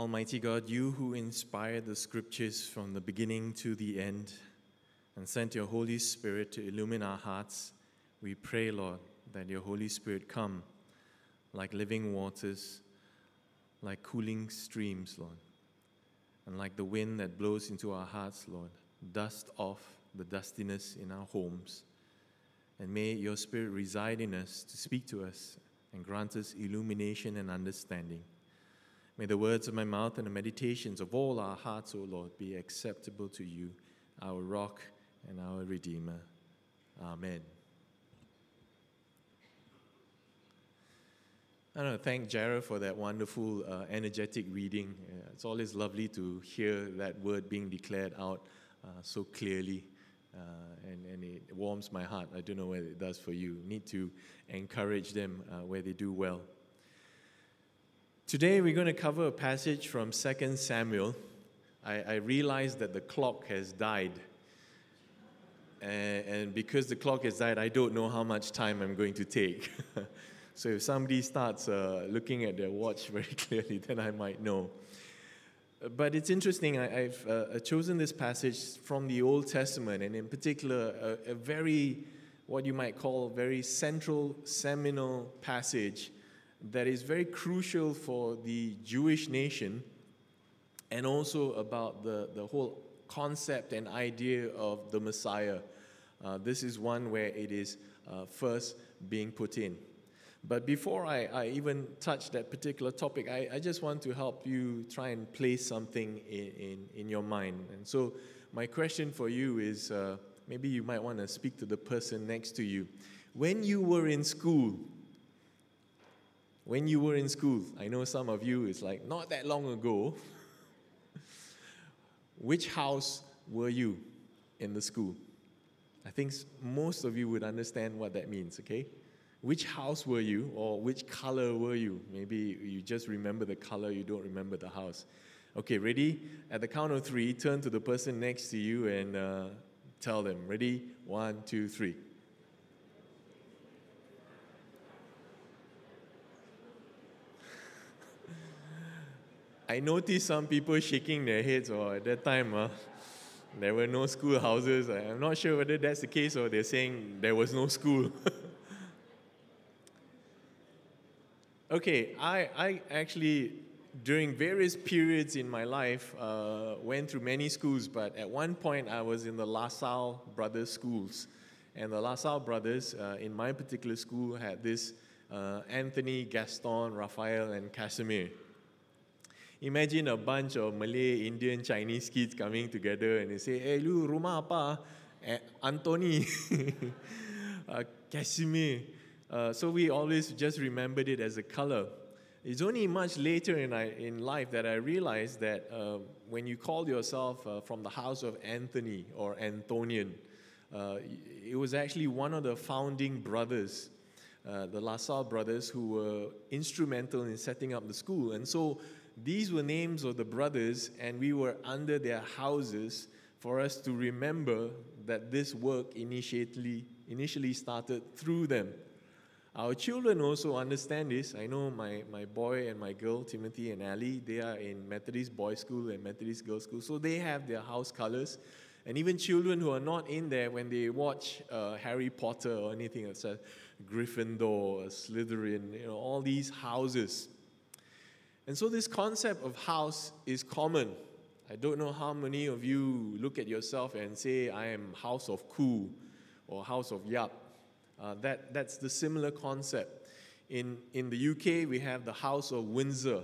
Almighty God, you who inspired the scriptures from the beginning to the end and sent your Holy Spirit to illumine our hearts, we pray, Lord, that your Holy Spirit come like living waters, like cooling streams, Lord, and like the wind that blows into our hearts, Lord, dust off the dustiness in our homes. And may your Spirit reside in us to speak to us and grant us illumination and understanding. May the words of my mouth and the meditations of all our hearts, O Lord, be acceptable to you, our rock and our Redeemer. Amen. I want to thank Jared for that wonderful, uh, energetic reading. Uh, it's always lovely to hear that word being declared out uh, so clearly, uh, and, and it warms my heart. I don't know whether it does for you. Need to encourage them uh, where they do well. Today we're going to cover a passage from 2 Samuel. I, I realize that the clock has died. And, and, because the clock has died, I don't know how much time I'm going to take. so if somebody starts uh, looking at their watch very clearly, then I might know. But it's interesting, I, have uh, chosen this passage from the Old Testament, and in particular, a, a very, what you might call, very central, seminal passage that is very crucial for the Jewish nation and also about the, the whole concept and idea of the Messiah. Uh, this is one where it is uh, first being put in. But before I, I even touch that particular topic, I, I just want to help you try and place something in, in, in your mind. And so, my question for you is uh, maybe you might want to speak to the person next to you. When you were in school, when you were in school, I know some of you, it's like not that long ago. Which house were you in the school? I think most of you would understand what that means, okay? Which house were you, or which color were you? Maybe you just remember the color, you don't remember the house. Okay, ready? At the count of three, turn to the person next to you and uh, tell them. Ready? One, two, three. I noticed some people shaking their heads, or at that time, uh, there were no schoolhouses. I'm not sure whether that's the case or they're saying there was no school. okay, I, I actually, during various periods in my life, uh, went through many schools, but at one point I was in the LaSalle Brothers schools. And the LaSalle Brothers, uh, in my particular school, had this uh, Anthony, Gaston, Raphael, and Casimir. Imagine a bunch of Malay, Indian, Chinese kids coming together and they say, hey, lu rumah apa? Eh, Anthony, uh, Casimir. Uh, so we always just remembered it as a color. It's only much later in, I, in life that I realized that uh, when you call yourself uh, from the house of Anthony or Antonian, uh, it was actually one of the founding brothers, uh, the LaSalle brothers, who were instrumental in setting up the school. And so these were names of the brothers, and we were under their houses for us to remember that this work initially, initially started through them. Our children also understand this. I know my, my boy and my girl, Timothy and Ali, they are in Methodist boys' school and Methodist girls' school, so they have their house colors. And even children who are not in there, when they watch uh, Harry Potter or anything that says Gryffindor, Slytherin, you know, all these houses, and so, this concept of house is common. I don't know how many of you look at yourself and say, I am house of Ku or house of Yap. Uh, that, that's the similar concept. In, in the UK, we have the House of Windsor,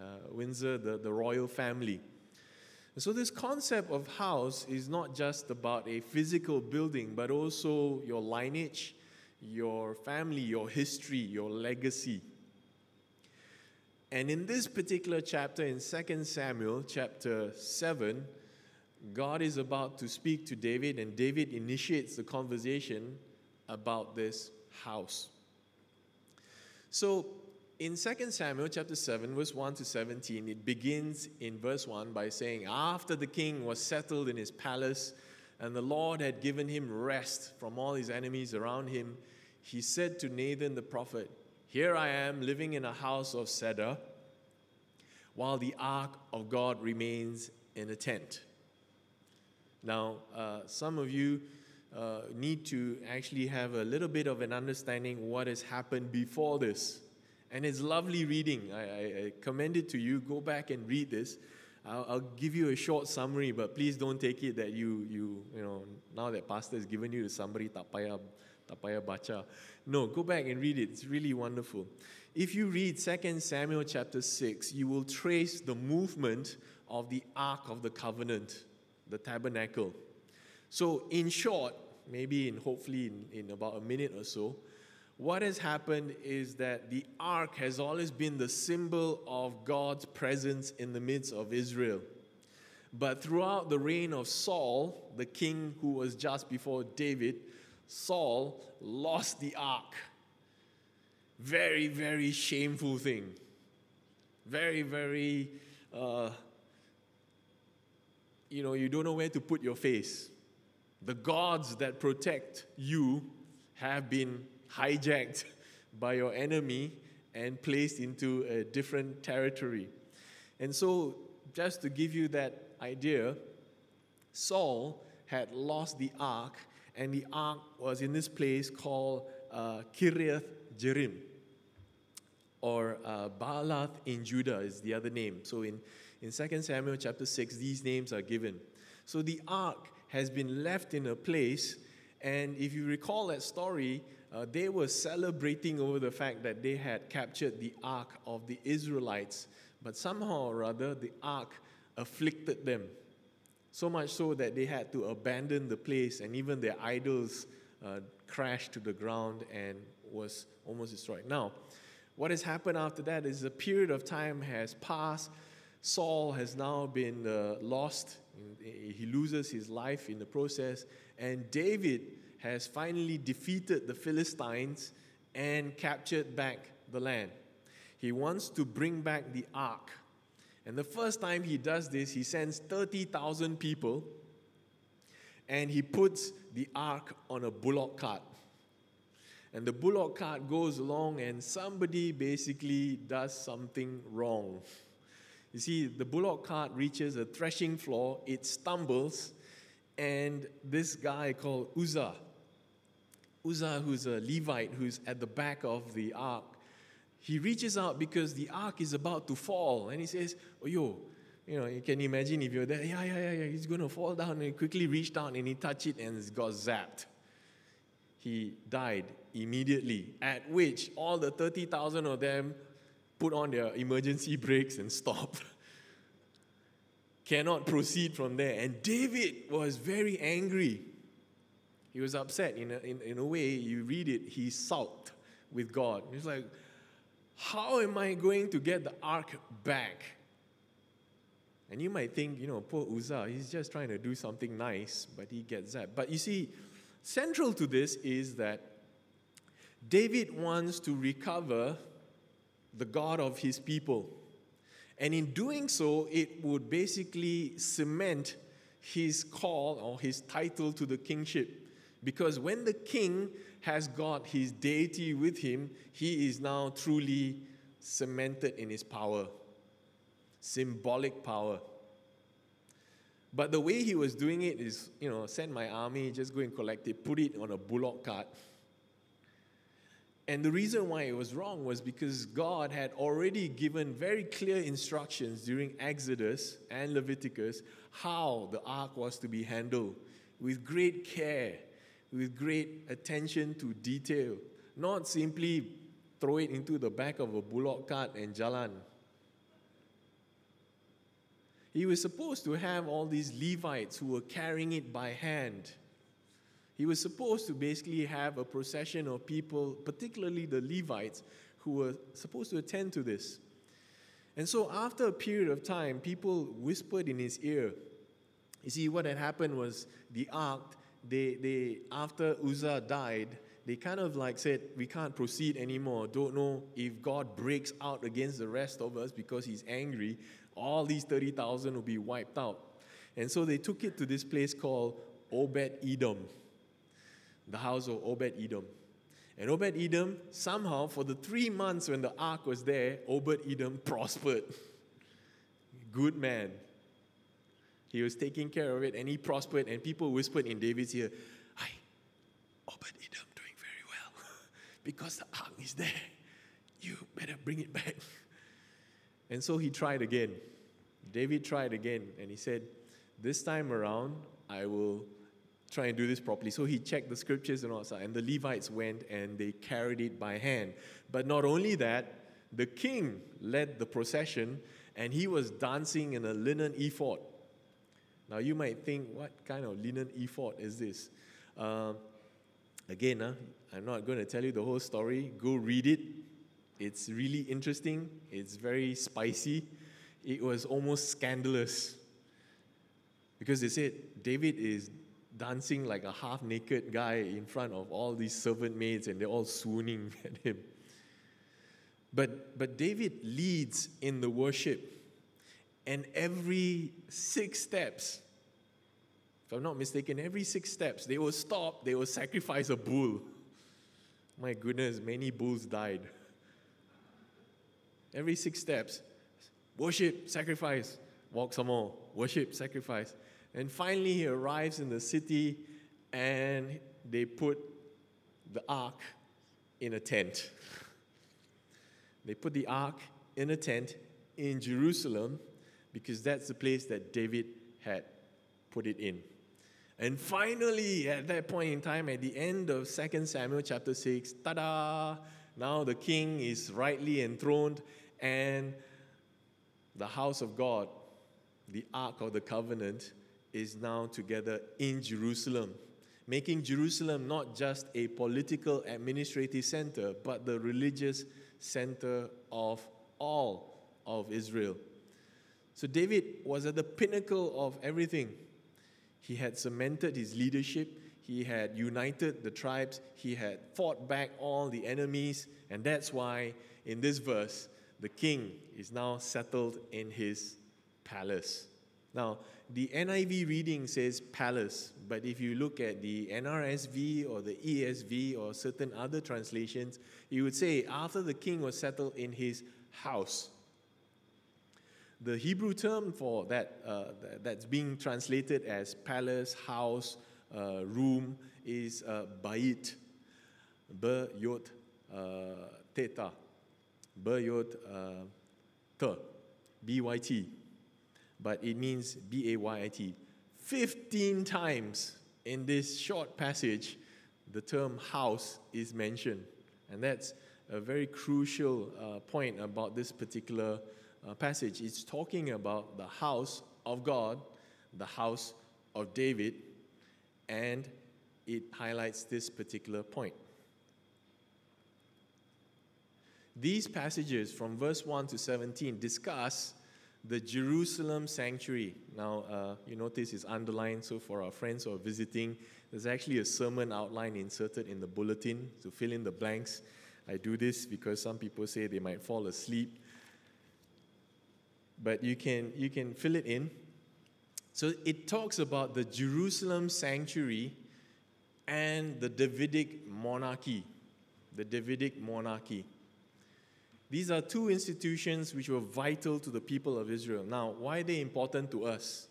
uh, Windsor, the, the royal family. And so, this concept of house is not just about a physical building, but also your lineage, your family, your history, your legacy. And in this particular chapter, in 2 Samuel chapter 7, God is about to speak to David, and David initiates the conversation about this house. So, in 2 Samuel chapter 7, verse 1 to 17, it begins in verse 1 by saying, After the king was settled in his palace, and the Lord had given him rest from all his enemies around him, he said to Nathan the prophet, here I am living in a house of cedar. while the ark of God remains in a tent. Now, uh, some of you uh, need to actually have a little bit of an understanding what has happened before this. And it's lovely reading. I, I, I commend it to you. Go back and read this. I'll, I'll, give you a short summary, but please don't take it that you, you, you know, now that pastor has given you the summary, tapaya, tapaya bacha. No, go back and read it. It's really wonderful. If you read 2 Samuel chapter 6, you will trace the movement of the Ark of the Covenant, the tabernacle. So, in short, maybe in hopefully in, in about a minute or so, what has happened is that the ark has always been the symbol of God's presence in the midst of Israel. But throughout the reign of Saul, the king who was just before David, Saul lost the ark. Very, very shameful thing. Very, very, uh, you know, you don't know where to put your face. The gods that protect you have been hijacked by your enemy and placed into a different territory. And so, just to give you that idea, Saul had lost the ark, and the ark was in this place called uh, Kiriath Jearim, or uh, Baalath in Judah is the other name. So in, in 2 Samuel chapter 6, these names are given. So the ark has been left in a place, and if you recall that story, uh, they were celebrating over the fact that they had captured the ark of the Israelites, but somehow or other, the ark afflicted them. So much so that they had to abandon the place, and even their idols uh, crashed to the ground and was almost destroyed. Now, what has happened after that is a period of time has passed. Saul has now been uh, lost. He loses his life in the process. And David has finally defeated the Philistines and captured back the land. He wants to bring back the ark. And the first time he does this, he sends 30,000 people and he puts the ark on a bullock cart. And the bullock cart goes along, and somebody basically does something wrong. You see, the bullock cart reaches a threshing floor, it stumbles, and this guy called Uzzah Uzzah, who's a Levite, who's at the back of the ark, he reaches out because the ark is about to fall. And he says, Oh, yo, you know, you can imagine if you're there, yeah, yeah, yeah, yeah, he's going to fall down. And he quickly reached down and he touched it and it got zapped. He died immediately, at which all the 30,000 of them put on their emergency brakes and stopped. Cannot proceed from there. And David was very angry. He was upset. In a, in, in a way, you read it, he sulked with God. He's like, How am I going to get the ark back? And you might think, you know, poor Uzzah, he's just trying to do something nice, but he gets that. But you see, central to this is that David wants to recover the God of his people. And in doing so, it would basically cement his call or his title to the kingship. Because when the king has got his deity with him, he is now truly cemented in his power, symbolic power. But the way he was doing it is, you know, send my army, just go and collect it, put it on a bullock cart. And the reason why it was wrong was because God had already given very clear instructions during Exodus and Leviticus how the ark was to be handled with great care with great attention to detail, not simply throw it into the back of a bullock cart and jalan. He was supposed to have all these Levites who were carrying it by hand. He was supposed to basically have a procession of people, particularly the Levites, who were supposed to attend to this. And so, after a period of time, people whispered in his ear. You see, what had happened was the ark they, they after Uzzah died, they kind of like said, we can't proceed anymore. Don't know if God breaks out against the rest of us because he's angry. All these 30,000 will be wiped out. And so they took it to this place called Obed Edom, the house of Obed Edom. And Obed Edom, somehow, for the three months when the ark was there, Obed Edom prospered. good man. He was taking care of it and he prospered, and people whispered in David's ear, Hi, Obed Edom doing very well because the ark is there. You better bring it back. And so he tried again. David tried again and he said, This time around, I will try and do this properly. So he checked the scriptures and all that, and the Levites went and they carried it by hand. But not only that, the king led the procession and he was dancing in a linen ephod. Now you might think, what kind of linen ephod is this? Uh, again, uh, I'm not going to tell you the whole story. Go read it. It's really interesting, it's very spicy. It was almost scandalous because they said David is dancing like a half naked guy in front of all these servant maids and they're all swooning at him. But, but David leads in the worship, and every six steps, if I'm not mistaken, every six steps, they will stop, they will sacrifice a bull. My goodness, many bulls died. Every six steps, worship, sacrifice, walk some more, worship, sacrifice. And finally, he arrives in the city and they put the ark in a tent. They put the ark in a tent in Jerusalem because that's the place that David had put it in. And finally, at that point in time, at the end of 2 Samuel chapter 6, ta da! Now the king is rightly enthroned, and the house of God, the Ark of the Covenant, is now together in Jerusalem, making Jerusalem not just a political administrative center, but the religious center of all of Israel. So David was at the pinnacle of everything. He had cemented his leadership, he had united the tribes, he had fought back all the enemies, and that's why in this verse, the king is now settled in his palace. Now, the NIV reading says palace, but if you look at the NRSV or the ESV or certain other translations, you would say after the king was settled in his house. The Hebrew term for that uh, that's being translated as palace, house, uh, room is uh, bayit, yot uh, teta, be yot uh, but it means b a y i t. Fifteen times in this short passage, the term house is mentioned, and that's a very crucial uh, point about this particular uh, passage. It's talking about the house of God, the house of David, and it highlights this particular point. These passages from verse 1 to 17 discuss the Jerusalem sanctuary. Now, uh, you notice it's underlined, so for our friends who are visiting, there's actually a sermon outline inserted in the bulletin to fill in the blanks. I do this because some people say they might fall asleep but you can, you can fill it in. So it talks about the Jerusalem sanctuary and the Davidic monarchy. The Davidic monarchy. These are two institutions which were vital to the people of Israel. Now, why are they important to us?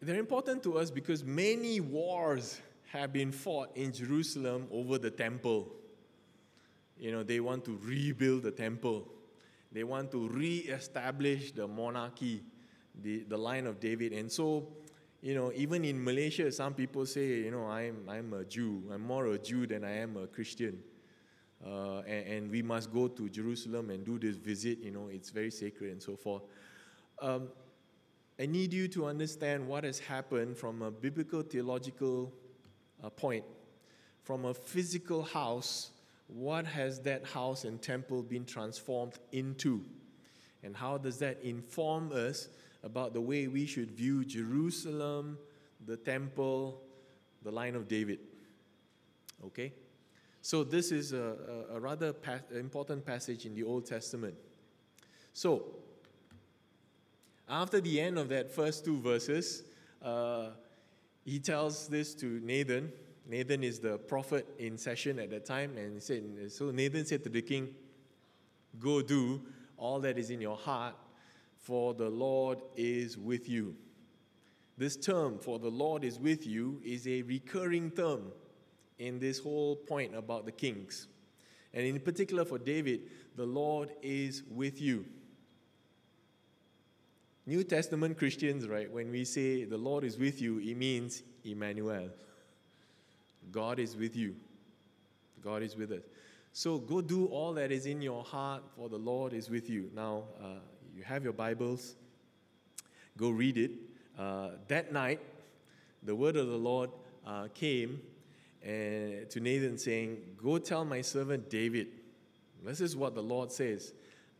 They're important to us because many wars have been fought in Jerusalem over the temple. You know, they want to rebuild the temple. They want to re-establish the monarchy, the, the line of David. And so, you know, even in Malaysia, some people say, you know, I'm, I'm a Jew. I'm more a Jew than I am a Christian. Uh, and, and, we must go to Jerusalem and do this visit, you know, it's very sacred and so forth. Um, I need you to understand what has happened from a biblical theological uh, point. From a physical house what has that house and temple been transformed into? And how does that inform us about the way we should view Jerusalem, the temple, the line of David? Okay? So, this is a, a, rather pa- important passage in the Old Testament. So, after the end of that first two verses, uh, he tells this to Nathan, Nathan is the prophet in session at that time, and said, so Nathan said to the king, Go do all that is in your heart, for the Lord is with you. This term, for the Lord is with you, is a recurring term in this whole point about the kings. And in particular for David, the Lord is with you. New Testament Christians, right, when we say the Lord is with you, it means Emmanuel. God is with you. God is with us. So go do all that is in your heart, for the Lord is with you. Now, uh, you have your Bibles, go read it. Uh, that night, the word of the Lord uh, came and, uh, to Nathan saying, Go tell my servant David, this is what the Lord says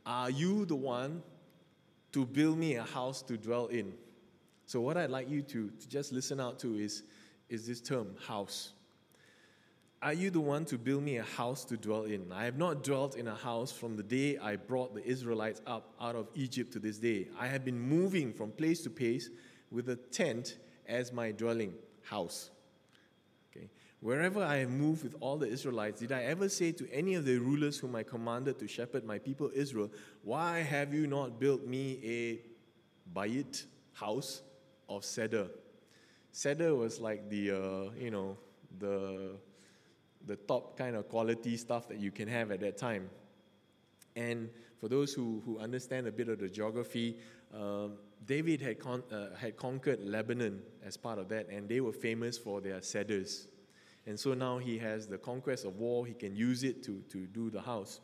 Are you the one to build me a house to dwell in? So, what I'd like you to, to just listen out to is, is this term, house. Are you the one to build me a house to dwell in? I have not dwelt in a house from the day I brought the Israelites up out of Egypt to this day. I have been moving from place to place with a tent as my dwelling house. Okay. Wherever I have moved with all the Israelites, did I ever say to any of the rulers whom I commanded to shepherd my people Israel, Why have you not built me a bayit house of cedar? Cedar was like the, uh, you know, the the top kind of quality stuff that you can have at that time. And for those who, who understand a bit of the geography, uh, David had, con- uh, had conquered Lebanon as part of that, and they were famous for their cedars. And so now he has the conquest of war, he can use it to, to do the house.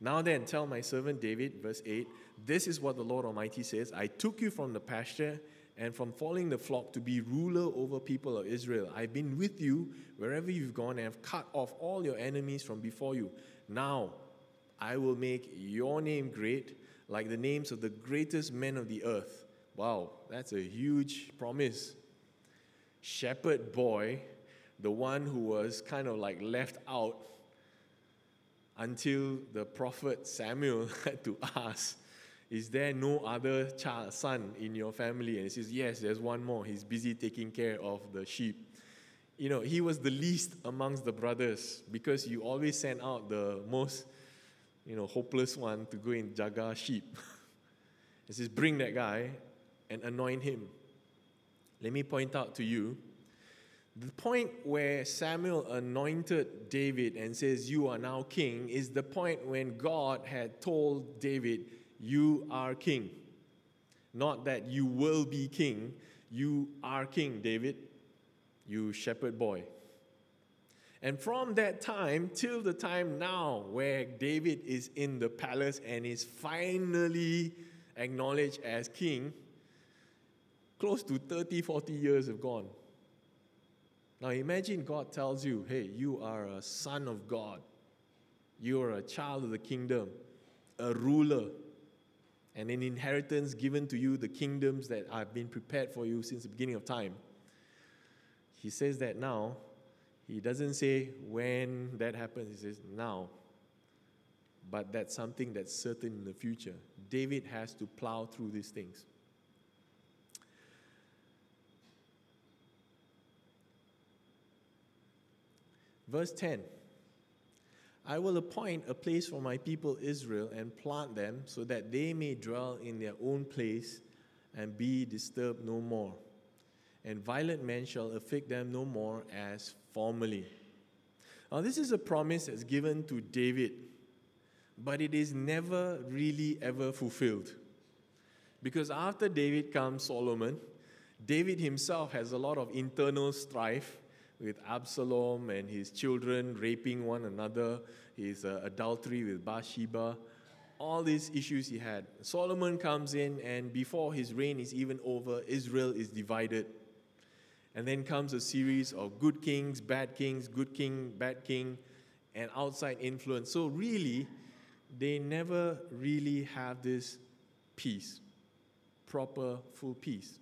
Now then, tell my servant David, verse 8, this is what the Lord Almighty says I took you from the pasture and from following the flock to be ruler over people of Israel. I've been with you wherever you've gone and have cut off all your enemies from before you. Now I will make your name great, like the names of the greatest men of the earth. Wow, that's a huge promise. Shepherd boy, the one who was kind of like left out until the prophet Samuel had to ask is there no other child, son in your family? And he says, Yes, there's one more. He's busy taking care of the sheep. You know, he was the least amongst the brothers because you always send out the most, you know, hopeless one to go and jaga sheep. he says, Bring that guy and anoint him. Let me point out to you the point where Samuel anointed David and says, You are now king, is the point when God had told David, you are king. Not that you will be king, you are king, David, you shepherd boy. And from that time till the time now, where David is in the palace and is finally acknowledged as king, close to 30, 40 years have gone. Now imagine God tells you, hey, you are a son of God, you are a child of the kingdom, a ruler, and an inheritance given to you, the kingdoms that have been prepared for you since the beginning of time. He says that now. He doesn't say when that happens, he says now. But that's something that's certain in the future. David has to plow through these things. Verse 10 I will appoint a place for my people Israel and plant them so that they may dwell in their own place and be disturbed no more. And violent men shall afflict them no more as formerly. Now, this is a promise that's given to David, but it is never really ever fulfilled. Because after David comes Solomon, David himself has a lot of internal strife with Absalom and his children raping one another, his uh, adultery with Bathsheba, all these issues he had. Solomon comes in, and before his reign is even over, Israel is divided. And then comes a series of good kings, bad kings, good king, bad king, and outside influence. So, really, they never really have this peace, proper, full peace.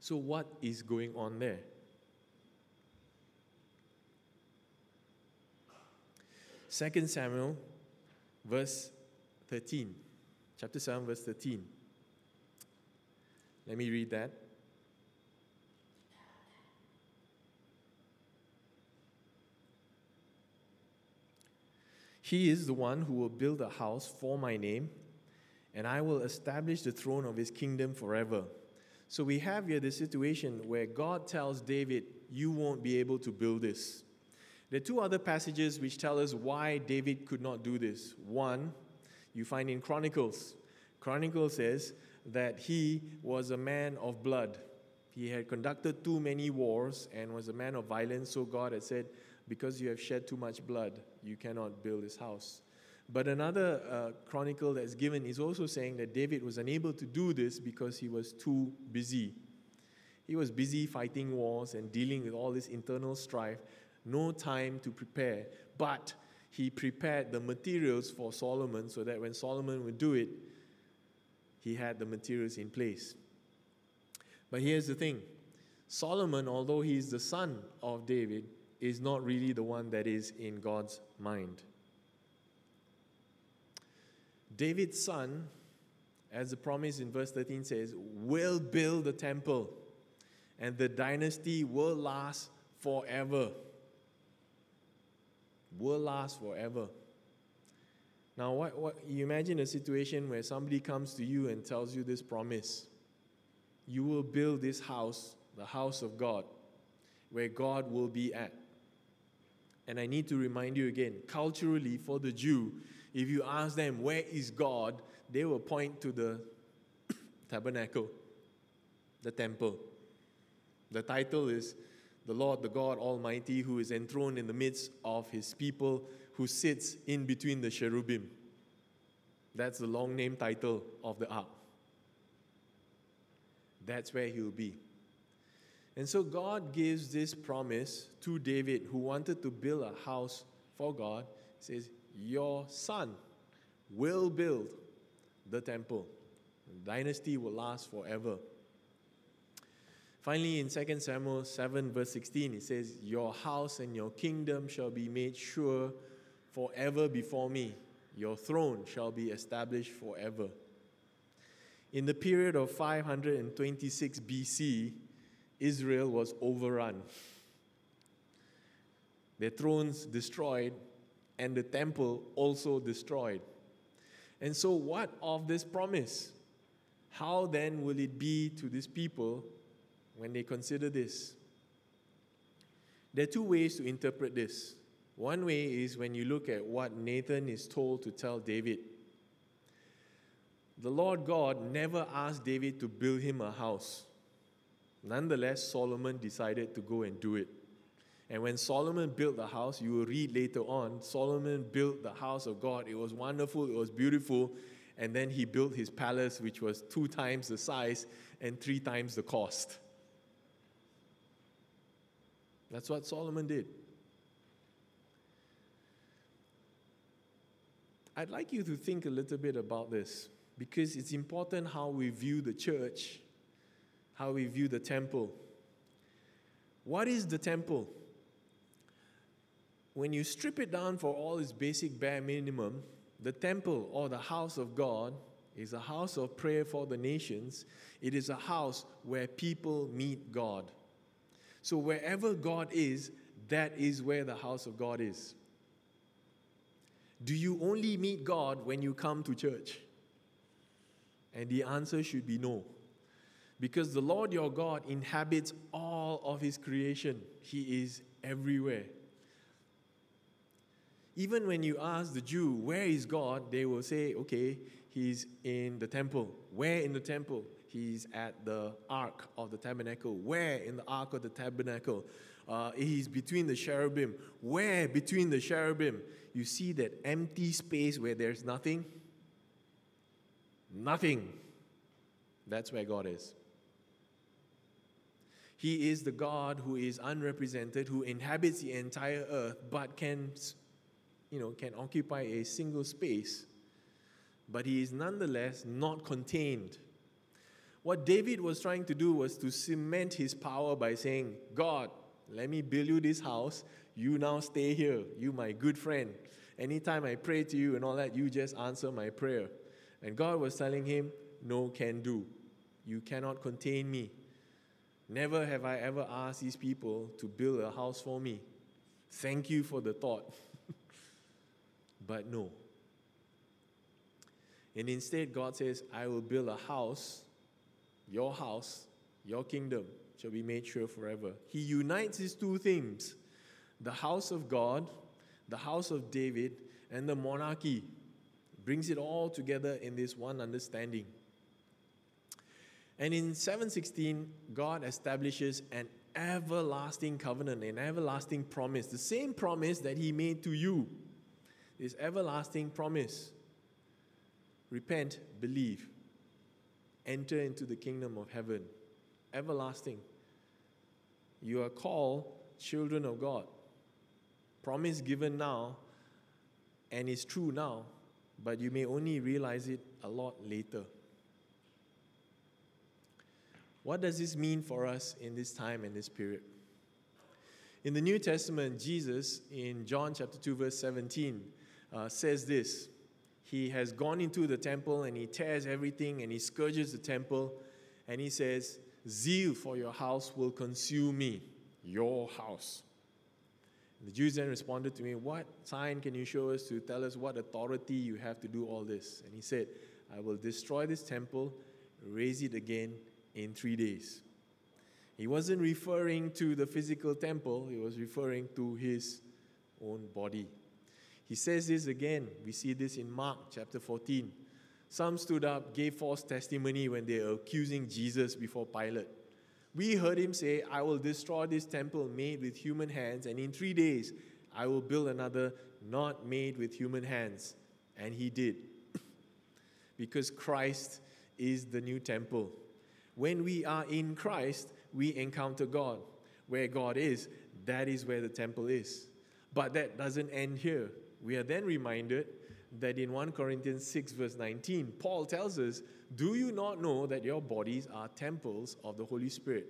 So, what is going on there? 2 Samuel, verse 13. Chapter 7, verse 13. Let me read that. He is the one who will build a house for my name, and I will establish the throne of his kingdom forever. So we have here the situation where God tells David, You won't be able to build this. There are two other passages which tell us why David could not do this. One, you find in Chronicles. Chronicles says that he was a man of blood. He had conducted too many wars and was a man of violence, so God had said, Because you have shed too much blood, you cannot build this house. But another uh, chronicle that's given is also saying that David was unable to do this because he was too busy. He was busy fighting wars and dealing with all this internal strife, no time to prepare. But he prepared the materials for Solomon so that when Solomon would do it, he had the materials in place. But here's the thing Solomon, although he is the son of David, is not really the one that is in God's mind. David's son, as the promise in verse 13 says, will build the temple and the dynasty will last forever. Will last forever. Now, what, what, you imagine a situation where somebody comes to you and tells you this promise you will build this house, the house of God, where God will be at. And I need to remind you again culturally, for the Jew, if you ask them, Where is God? they will point to the tabernacle, the temple. The title is The Lord, the God Almighty, who is enthroned in the midst of his people, who sits in between the cherubim. That's the long name title of the ark. That's where he'll be. And so God gives this promise to David, who wanted to build a house for God. He says, your son will build the temple. The dynasty will last forever. Finally, in 2 Samuel 7, verse 16, it says, Your house and your kingdom shall be made sure forever before me. Your throne shall be established forever. In the period of 526 BC, Israel was overrun. Their thrones destroyed, and the temple also destroyed. And so, what of this promise? How then will it be to these people when they consider this? There are two ways to interpret this. One way is when you look at what Nathan is told to tell David. The Lord God never asked David to build him a house. Nonetheless, Solomon decided to go and do it. And when Solomon built the house, you will read later on, Solomon built the house of God. It was wonderful, it was beautiful. And then he built his palace, which was two times the size and three times the cost. That's what Solomon did. I'd like you to think a little bit about this because it's important how we view the church, how we view the temple. What is the temple? when you strip it down for all its basic bare minimum, the temple or the house of God is a house of prayer for the nations. It is a house where people meet God. So wherever God is, that is where the house of God is. Do you only meet God when you come to church? And the answer should be no. Because the Lord your God inhabits all of his creation, he is everywhere. Even when you ask the Jew, where is God? They will say, okay, he's in the temple. Where in the temple? He's at the ark of the tabernacle. Where in the ark of the tabernacle? Uh, he's between the cherubim. Where between the cherubim? You see that empty space where there's nothing? Nothing. That's where God is. He is the God who is unrepresented, who inhabits the entire earth, but can you know, can occupy a single space, but he is nonetheless not contained. What David was trying to do was to cement his power by saying, God, let me build you this house. You now stay here. You, my good friend. Anytime I pray to you and all that, you just answer my prayer. And God was telling him, No can do. You cannot contain me. Never have I ever asked these people to build a house for me. Thank you for the thought. But no. And instead, God says, I will build a house, your house, your kingdom shall be made sure forever. He unites these two themes the house of God, the house of David, and the monarchy. Brings it all together in this one understanding. And in 716, God establishes an everlasting covenant, an everlasting promise, the same promise that He made to you. This everlasting promise. Repent, believe, enter into the kingdom of heaven. Everlasting. You are called children of God. Promise given now and is true now, but you may only realize it a lot later. What does this mean for us in this time and this period? In the New Testament, Jesus, in John chapter 2, verse 17, uh, says this He has gone into the temple and he tears everything and he scourges the temple and he says, Zeal for your house will consume me, your house. The Jews then responded to me, What sign can you show us to tell us what authority you have to do all this? And he said, I will destroy this temple, raise it again in three days. He wasn't referring to the physical temple, he was referring to his own body. He says this again. We see this in Mark chapter 14. Some stood up, gave false testimony when they were accusing Jesus before Pilate. We heard him say, I will destroy this temple made with human hands, and in three days I will build another not made with human hands. And he did. because Christ is the new temple. When we are in Christ, we encounter God. Where God is, that is where the temple is. But that doesn't end here. We are then reminded that in 1 Corinthians 6, verse 19, Paul tells us, Do you not know that your bodies are temples of the Holy Spirit?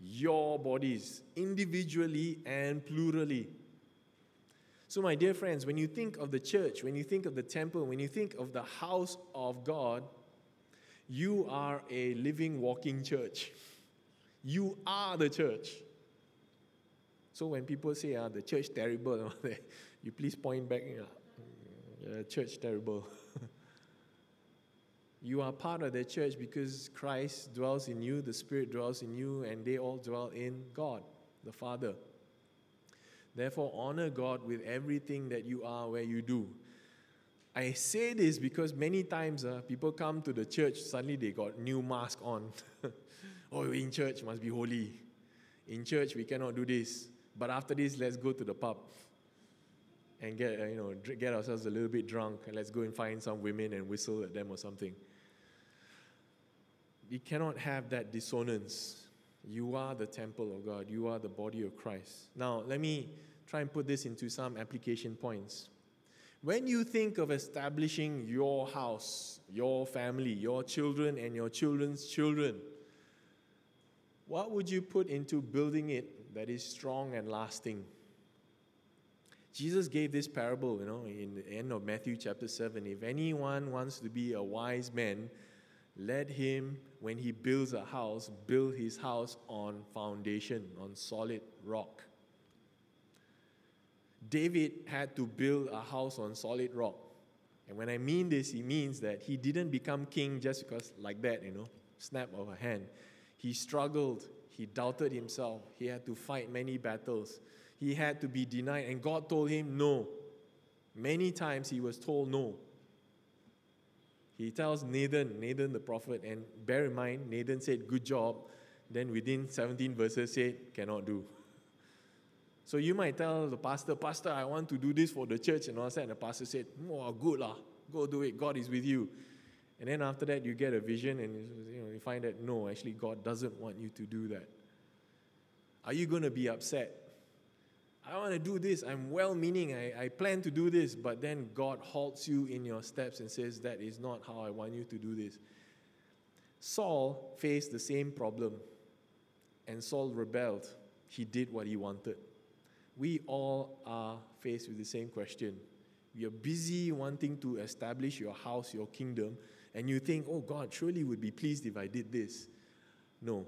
Your bodies, individually and plurally. So, my dear friends, when you think of the church, when you think of the temple, when you think of the house of God, you are a living, walking church. You are the church. So when people say, ah, the church terrible, you please point back, uh, church terrible. you are part of the church because Christ dwells in you, the Spirit dwells in you, and they all dwell in God, the Father. Therefore, honor God with everything that you are where you do. I say this because many times uh, people come to the church, suddenly they got new mask on. oh, in church must be holy. In church we cannot do this. But after this, let's go to the pub and get you know get ourselves a little bit drunk and let's go and find some women and whistle at them or something. You cannot have that dissonance. You are the temple of God. You are the body of Christ. Now, let me try and put this into some application points. When you think of establishing your house, your family, your children, and your children's children, what would you put into building it that is strong and lasting? Jesus gave this parable, you know, in the end of Matthew chapter 7. If anyone wants to be a wise man, let him, when he builds a house, build his house on foundation, on solid rock. David had to build a house on solid rock. And when I mean this, he means that he didn't become king just because, like that, you know, snap of a hand. He struggled, he doubted himself, he had to fight many battles, he had to be denied, and God told him no. Many times he was told no. He tells Nathan, Nathan the prophet, and bear in mind, Nathan said, Good job. Then within 17 verses, said, Cannot do. So you might tell the pastor, Pastor, I want to do this for the church and all that. And the pastor said, Oh, good lah. Go do it. God is with you. And then after that, you get a vision and you, know, you find that no, actually, God doesn't want you to do that. Are you going to be upset? I want to do this. I'm well meaning. I, I plan to do this. But then God halts you in your steps and says, That is not how I want you to do this. Saul faced the same problem. And Saul rebelled. He did what he wanted we all are faced with the same question. You're busy wanting to establish your house, your kingdom, and you think, oh, God surely would be pleased if I did this. No,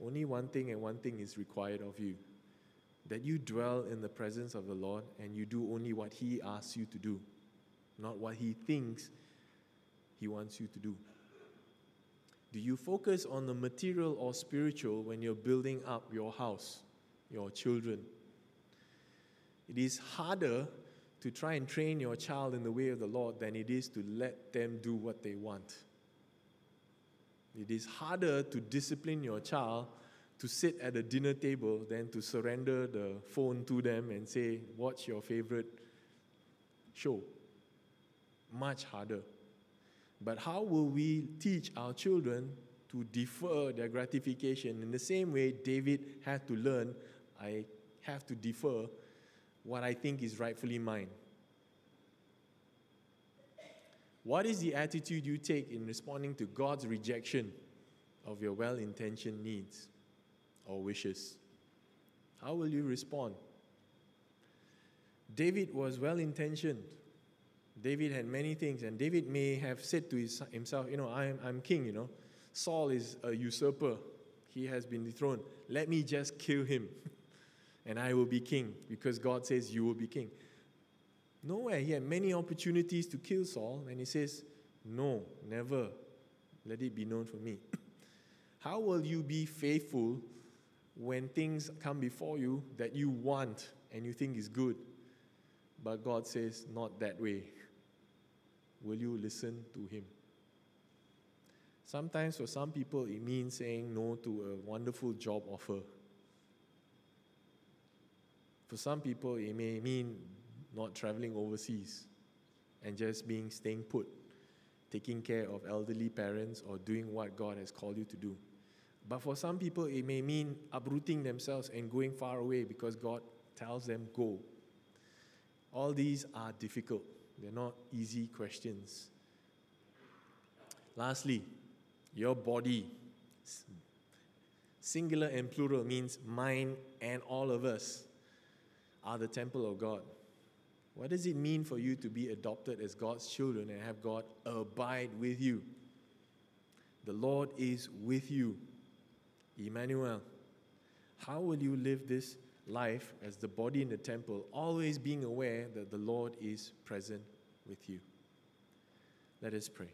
only one thing and one thing is required of you that you dwell in the presence of the Lord and you do only what He asks you to do, not what He thinks He wants you to do? Do you focus on the material or spiritual when you're building up your house, your children? It is harder to try and train your child in the way of the Lord than it is to let them do what they want. It is harder to discipline your child to sit at a dinner table than to surrender the phone to them and say, What's your favorite show? Much harder. But how will we teach our children to defer their gratification in the same way David had to learn, I have to defer what I think is rightfully mine? What is the attitude you take in responding to God's rejection of your well intentioned needs or wishes? How will you respond? David was well intentioned. David had many things, and David may have said to his, himself, You know, I'm, I'm king, you know. Saul is a usurper, he has been dethroned. Let me just kill him, and I will be king, because God says, You will be king. Nowhere. He had many opportunities to kill Saul, and he says, No, never. Let it be known for me. How will you be faithful when things come before you that you want and you think is good? But God says, Not that way. Will you listen to Him? Sometimes for some people, it means saying no to a wonderful job offer. For some people, it may mean not traveling overseas and just being staying put, taking care of elderly parents or doing what God has called you to do. But for some people, it may mean uprooting themselves and going far away because God tells them, go. All these are difficult, they're not easy questions. Lastly, your body. Singular and plural means mine and all of us are the temple of God. What does it mean for you to be adopted as God's children and have God abide with you? The Lord is with you. Emmanuel. How will you live this life as the body in the temple, always being aware that the Lord is present with you? Let us pray.